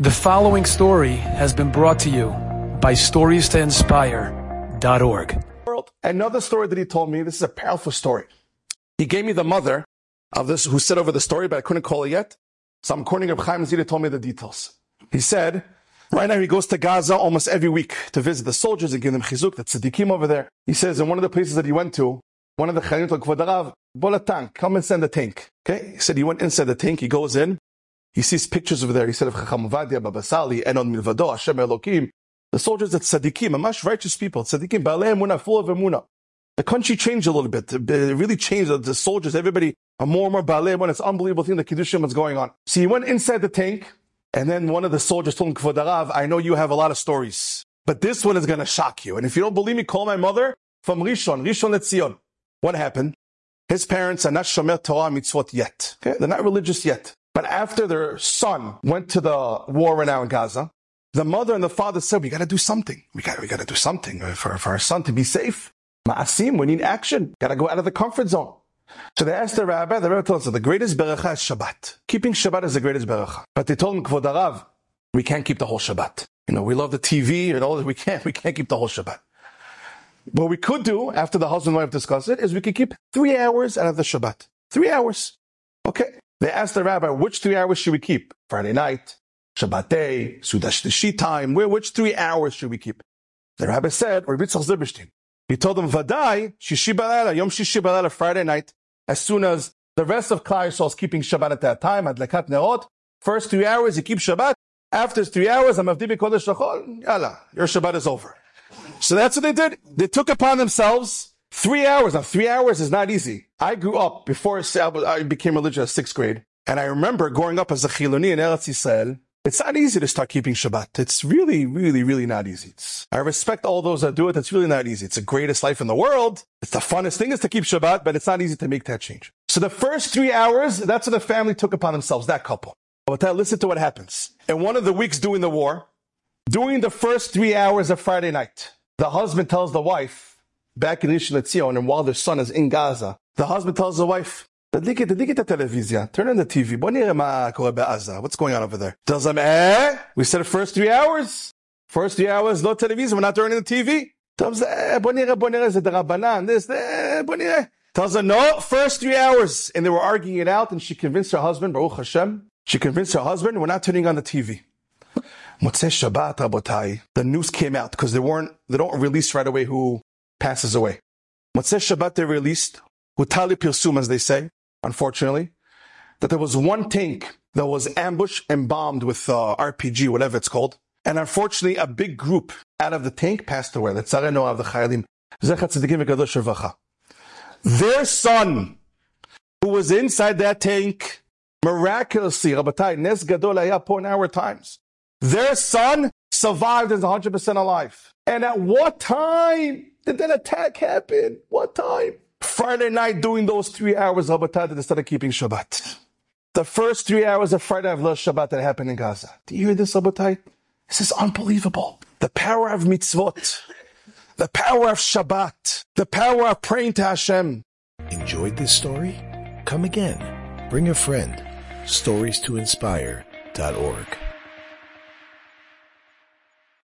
The following story has been brought to you by StoriesToInspire.org. Another story that he told me, this is a powerful story. He gave me the mother of this who said over the story, but I couldn't call it yet. So I'm quoting Reb Chaim Zita told me the details. He said, right now he goes to Gaza almost every week to visit the soldiers and give them chizuk, the tzaddikim over there. He says in one of the places that he went to, one of the chayyim told Kvod Bola tank, come and send the tank. Okay? He said he went inside the tank, he goes in, he sees pictures over there. He said of Chacham Ovadia, Baba Sali, Ein Od Milvado, Hashem Elokim. The soldiers at tzaddikim, amash righteous people, tzaddikim, Baalei Emunah, full of Emunah. The country changed a little bit. It really changed. The soldiers, everybody are more and more Baalei. It's unbelievable thing, the Kiddushim was going on. So he went inside the tank, and then one of the soldiers told him, Kvod I know you have a lot of stories, but this one is going to shock you. And if you don't believe me, call my mother from Rishon, Rishon LeZion. What happened? His parents are not Shomer Torah mitzvot yet. Okay? They're not religious yet. But after their son went to the war right now in Gaza, the mother and the father said, we got to do something. We got we to do something for, for our son to be safe. Ma'asim, we need action. Got to go out of the comfort zone. So they asked the rabbi, the rabbi told us the greatest beracha is Shabbat. Keeping Shabbat is the greatest beracha. But they told him, Kvod Arav, we can't keep the whole Shabbat. You know, we love the TV and all that. We can't, we can't keep the whole Shabbat. What we could do, after the husband and wife discuss it, is we could keep three hours out of the Shabbat. Three hours. Okay. They asked the rabbi, which three hours should we keep? Friday night, Shabbat day, Sudash time, where, which three hours should we keep? The rabbi said, or Yitzchak. He told them, Vadai, Shishi Balala, Yom Shishi Balala, Friday night, as soon as the rest of Yisrael is keeping Shabbat at that time, Adlakat Nerot, first three hours you keep Shabbat, after three hours, Amavdi Kodesh Lachol, Yalla, your Shabbat is over. So that's what they did. They took upon themselves Three hours. Now, three hours is not easy. I grew up before I became religious, at sixth grade. And I remember growing up as a Chiloni in Eretz Yisrael. It's not easy to start keeping Shabbat. It's really, really, really not easy. It's, I respect all those that do it. It's really not easy. It's the greatest life in the world. It's the funnest thing is to keep Shabbat, but it's not easy to make that change. So the first three hours, that's what the family took upon themselves, that couple. But listen to what happens. In one of the weeks during the war, during the first three hours of Friday night, the husband tells the wife, back in Rishon LeZion, and while their son is in Gaza, the husband tells the wife, תדליק, תדליק את הטלוויזיה, turn on the TV, בוא נראה מה קורה בעזה, what's going on over there? Tells them, eh, we said the first three hours. First three hours, no television, we're not turning the TV. Tells them, eh, בוא נראה, בוא נראה, זה דרבנן, this, eh, בוא נראה. Tells them, no, first three hours. And they were arguing it out, and she convinced her husband, Baruch Hashem, she convinced her husband, we're not turning on the TV. Motzei Shabbat, Rabotai, the news came out, because they weren't, they don't release right away who passes away. Motzei Shabbat they released, Hutali Pirsum as they say, unfortunately, that there was one tank that was ambushed and bombed with uh, RPG, whatever it's called. And unfortunately, a big group out of the tank passed away. The Tzareno of the Chayalim. Their son, who was inside that tank, miraculously, Rabbatai, Nes Gadol in our times. Their son survived and is 100% alive. And at what time did that attack happen? What time? Friday night during those three hours of Shabbat instead of keeping Shabbat. The first three hours of Friday of Shabbat that happened in Gaza. Do you hear this, Shabbatai? This is unbelievable. The power of mitzvot. The power of Shabbat. The power of praying to Hashem. Enjoyed this story? Come again. Bring a friend. Stories to inspire.org.